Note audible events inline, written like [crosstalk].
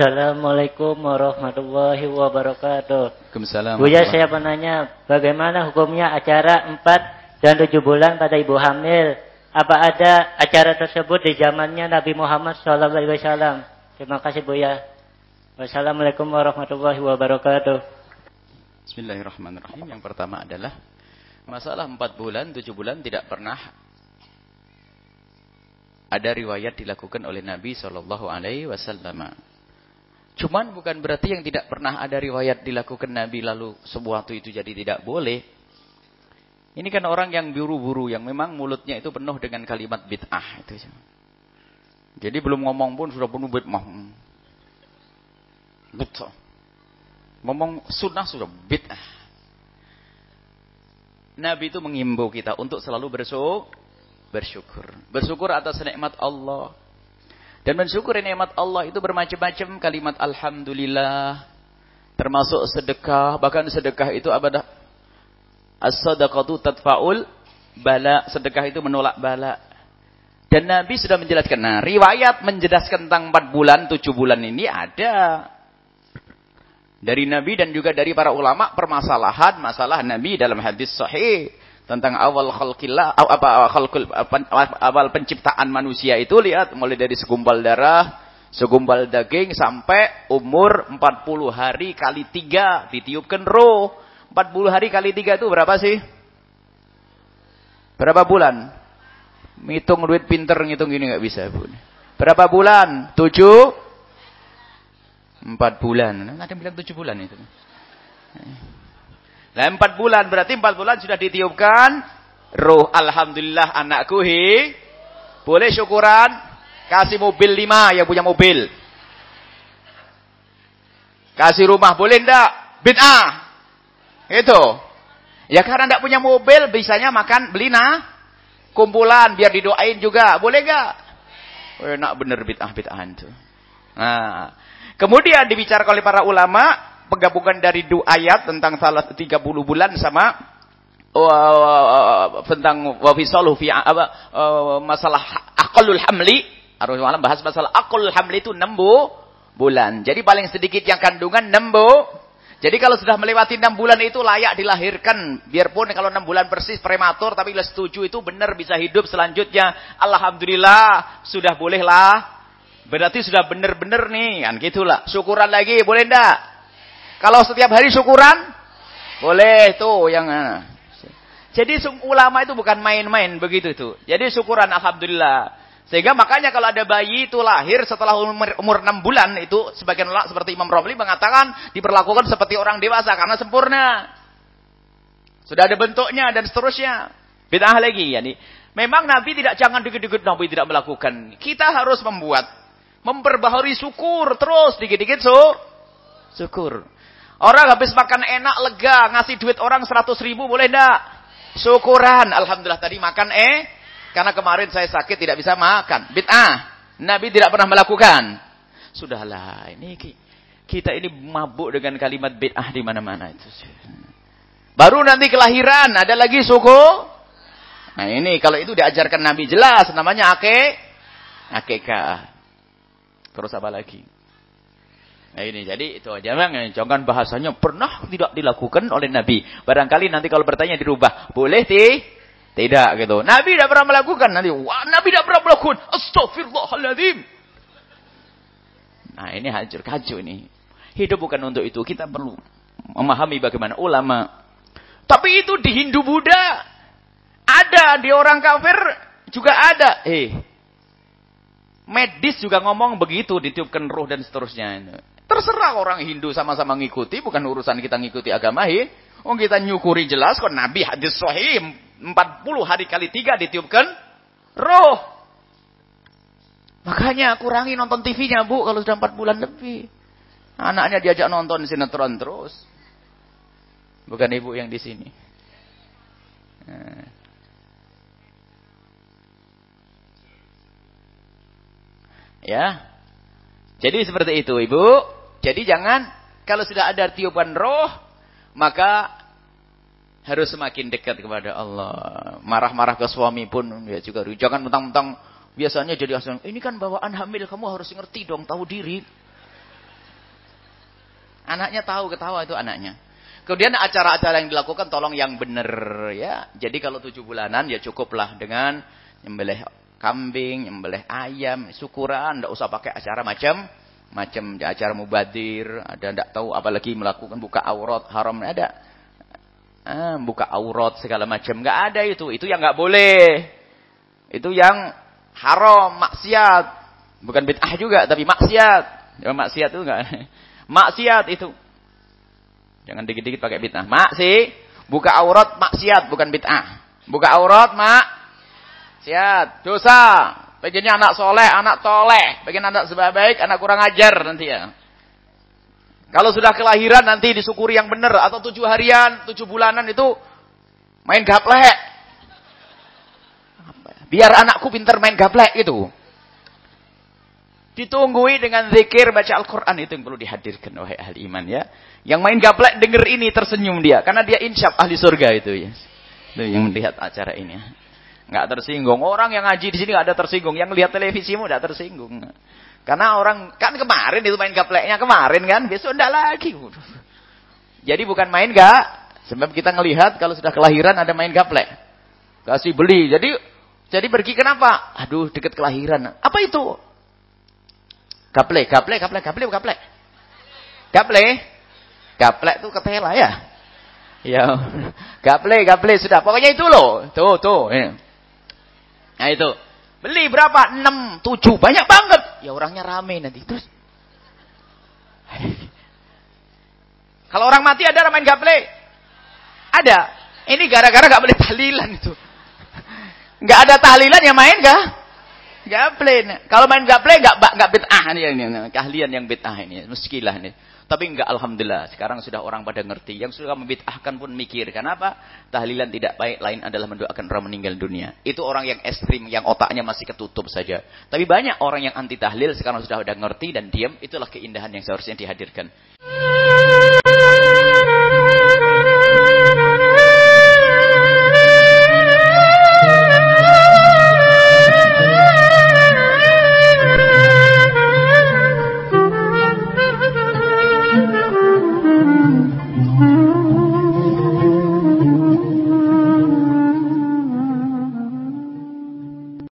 Assalamualaikum warahmatullahi wabarakatuh. Waalaikumsalam. Buya saya penanya, bagaimana hukumnya acara 4 dan 7 bulan pada ibu hamil? Apa ada acara tersebut di zamannya Nabi Muhammad SAW? Terima kasih Buya. Wassalamualaikum warahmatullahi wabarakatuh. Bismillahirrahmanirrahim. Yang pertama adalah masalah 4 bulan, 7 bulan tidak pernah ada riwayat dilakukan oleh Nabi Shallallahu Alaihi Wasallam. Cuman bukan berarti yang tidak pernah ada riwayat dilakukan Nabi lalu sesuatu itu jadi tidak boleh. Ini kan orang yang buru-buru yang memang mulutnya itu penuh dengan kalimat bid'ah itu. Jadi belum ngomong pun sudah penuh bid'ah. Betul. Ngomong sunnah sudah bid'ah. Nabi itu mengimbau kita untuk selalu bersyukur. Bersyukur. Bersyukur atas nikmat Allah. Dan mensyukuri nikmat Allah itu bermacam-macam kalimat alhamdulillah termasuk sedekah, bahkan sedekah itu apa As-sadaqatu tadfa'ul bala, sedekah itu menolak bala. Dan Nabi sudah menjelaskan. Nah, riwayat menjelaskan tentang 4 bulan, 7 bulan ini ada. Dari Nabi dan juga dari para ulama permasalahan masalah Nabi dalam hadis sahih tentang awal khalqillah apa khalqul awal penciptaan manusia itu lihat mulai dari segumpal darah, segumpal daging sampai umur 40 hari kali 3 ditiupkan roh. 40 hari kali 3 itu berapa sih? Berapa bulan? Ngitung duit pinter ngitung gini nggak bisa, Bu. Berapa bulan? 7 4 bulan. Ada yang bilang 7 bulan itu. Nah, empat bulan berarti empat bulan sudah ditiupkan roh. Alhamdulillah anakku hi. Boleh syukuran. Kasih mobil lima yang punya mobil. Kasih rumah boleh ndak? Bid'ah. Itu. Ya karena ndak punya mobil bisanya makan beli nah kumpulan biar didoain juga. Boleh gak? Enak bener bid'ah bid'ahan itu. Nah, kemudian dibicarakan oleh para ulama penggabungan dari dua ayat tentang salah 30 bulan sama uh, tentang wafisaluh fi uh, masalah aqallul hamli harus malam bahas masalah aqallul hamli itu 6 bulan. Jadi paling sedikit yang kandungan 6 jadi kalau sudah melewati 6 bulan itu layak dilahirkan. Biarpun kalau 6 bulan persis prematur tapi kalau setuju itu benar bisa hidup selanjutnya. Alhamdulillah sudah bolehlah. Berarti sudah benar-benar nih kan gitulah. Syukuran lagi boleh ndak? Kalau setiap hari syukuran, boleh tuh yang ah. jadi ulama itu bukan main-main begitu itu. Jadi syukuran alhamdulillah. Sehingga makanya kalau ada bayi itu lahir setelah umur, umur 6 bulan itu sebagian ulama seperti Imam Romli mengatakan diperlakukan seperti orang dewasa karena sempurna. Sudah ada bentuknya dan seterusnya. Bid'ah lagi yani. Memang Nabi tidak jangan dikit-dikit Nabi tidak melakukan. Kita harus membuat memperbaharui syukur terus dikit-dikit so syukur. Orang habis makan enak, lega, ngasih duit orang 100 ribu, boleh enggak? Syukuran. Alhamdulillah tadi makan eh. Karena kemarin saya sakit tidak bisa makan. Bid'ah. Nabi tidak pernah melakukan. Sudahlah, ini kita ini mabuk dengan kalimat bid'ah di mana-mana itu. Baru nanti kelahiran, ada lagi suku. Nah ini, kalau itu diajarkan Nabi jelas, namanya ake, akekah. Terus apa lagi? Nah ini jadi itu aja bang. Jangan bahasanya pernah tidak dilakukan oleh Nabi. Barangkali nanti kalau bertanya dirubah. Boleh ti? Tidak gitu. Nabi tidak pernah melakukan. Nanti wah Nabi tidak pernah melakukan. Astagfirullahaladzim. Nah ini hancur kacau ini. Hidup bukan untuk itu. Kita perlu memahami bagaimana ulama. Tapi itu di Hindu Buddha. Ada. Di orang kafir juga ada. Eh. Medis juga ngomong begitu. Ditiupkan roh dan seterusnya. Terserah orang Hindu sama-sama ngikuti, bukan urusan kita ngikuti agama hi. Oh kita nyukuri jelas kok Nabi hadis sahih 40 hari kali tiga ditiupkan roh. Makanya kurangi nonton TV-nya bu kalau sudah 4 bulan lebih. Anaknya diajak nonton sinetron terus. Bukan ibu yang di sini. Nah. Ya. Jadi seperti itu ibu. Jadi jangan kalau sudah ada tiupan roh maka harus semakin dekat kepada Allah. Marah-marah ke suami pun ya juga jangan mentang-mentang biasanya jadi asal ini kan bawaan hamil kamu harus ngerti dong tahu diri. Anaknya tahu ketawa itu anaknya. Kemudian acara-acara yang dilakukan tolong yang benar ya. Jadi kalau tujuh bulanan ya cukuplah dengan nyembelih kambing, nyembelih ayam, syukuran, tidak usah pakai acara macam macam acara mubadir, ada tidak tahu apalagi melakukan buka aurat haram ada. Ah, buka aurat segala macam nggak ada itu. Itu yang nggak boleh. Itu yang haram, maksiat. Bukan bid'ah juga, tapi maksiat. Ya, maksiat itu enggak. [laughs] Maksiat itu. Jangan dikit-dikit pakai bid'ah. Maksi, buka aurat maksiat, bukan bid'ah. Buka aurat maksiat, dosa. Bagiannya anak soleh, anak toleh. Bagian anak sebaik, anak kurang ajar nanti ya. Kalau sudah kelahiran nanti disyukuri yang benar. Atau tujuh harian, tujuh bulanan itu main gaplek. Biar anakku pintar main gaplek itu. Ditunggui dengan zikir baca Al-Quran itu yang perlu dihadirkan wahai ahli iman ya. Yang main gaplek denger ini tersenyum dia. Karena dia insyaf ahli surga itu ya. Itu yang melihat acara ini. Nggak tersinggung. Orang yang ngaji di sini nggak ada tersinggung. Yang lihat televisimu nggak tersinggung. Karena orang kan kemarin itu main gapleknya kemarin kan. Besok enggak lagi. Jadi bukan main gak. Sebab kita ngelihat kalau sudah kelahiran ada main gaplek. Kasih beli. Jadi jadi pergi kenapa? Aduh, dekat kelahiran. Apa itu? Gaple, gaple, gaple, gaple, gaple. Gaple. Gaple itu ketela ya. Ya. [laughs] Gaple, gaple sudah. Pokoknya itu loh. Tuh, tuh. Nah itu. Beli berapa? 6, 7. Banyak banget. Ya orangnya rame nanti. Terus. [laughs] Kalau orang mati ada main gaple? Ada. Ini gara-gara gak boleh tahlilan itu. [laughs] Enggak ada tahlilan yang main gak? Gaple. Kalau main gaple enggak enggak bid'ah ini, ini, ini keahlian yang bid'ah ini, meskilah ini. Tapi enggak alhamdulillah, sekarang sudah orang pada ngerti. Yang suka membid'ahkan pun mikir. Kenapa? Tahlilan tidak baik, lain adalah mendoakan orang meninggal dunia. Itu orang yang ekstrim, yang otaknya masih ketutup saja. Tapi banyak orang yang anti tahlil sekarang sudah udah ngerti dan diam, itulah keindahan yang seharusnya dihadirkan.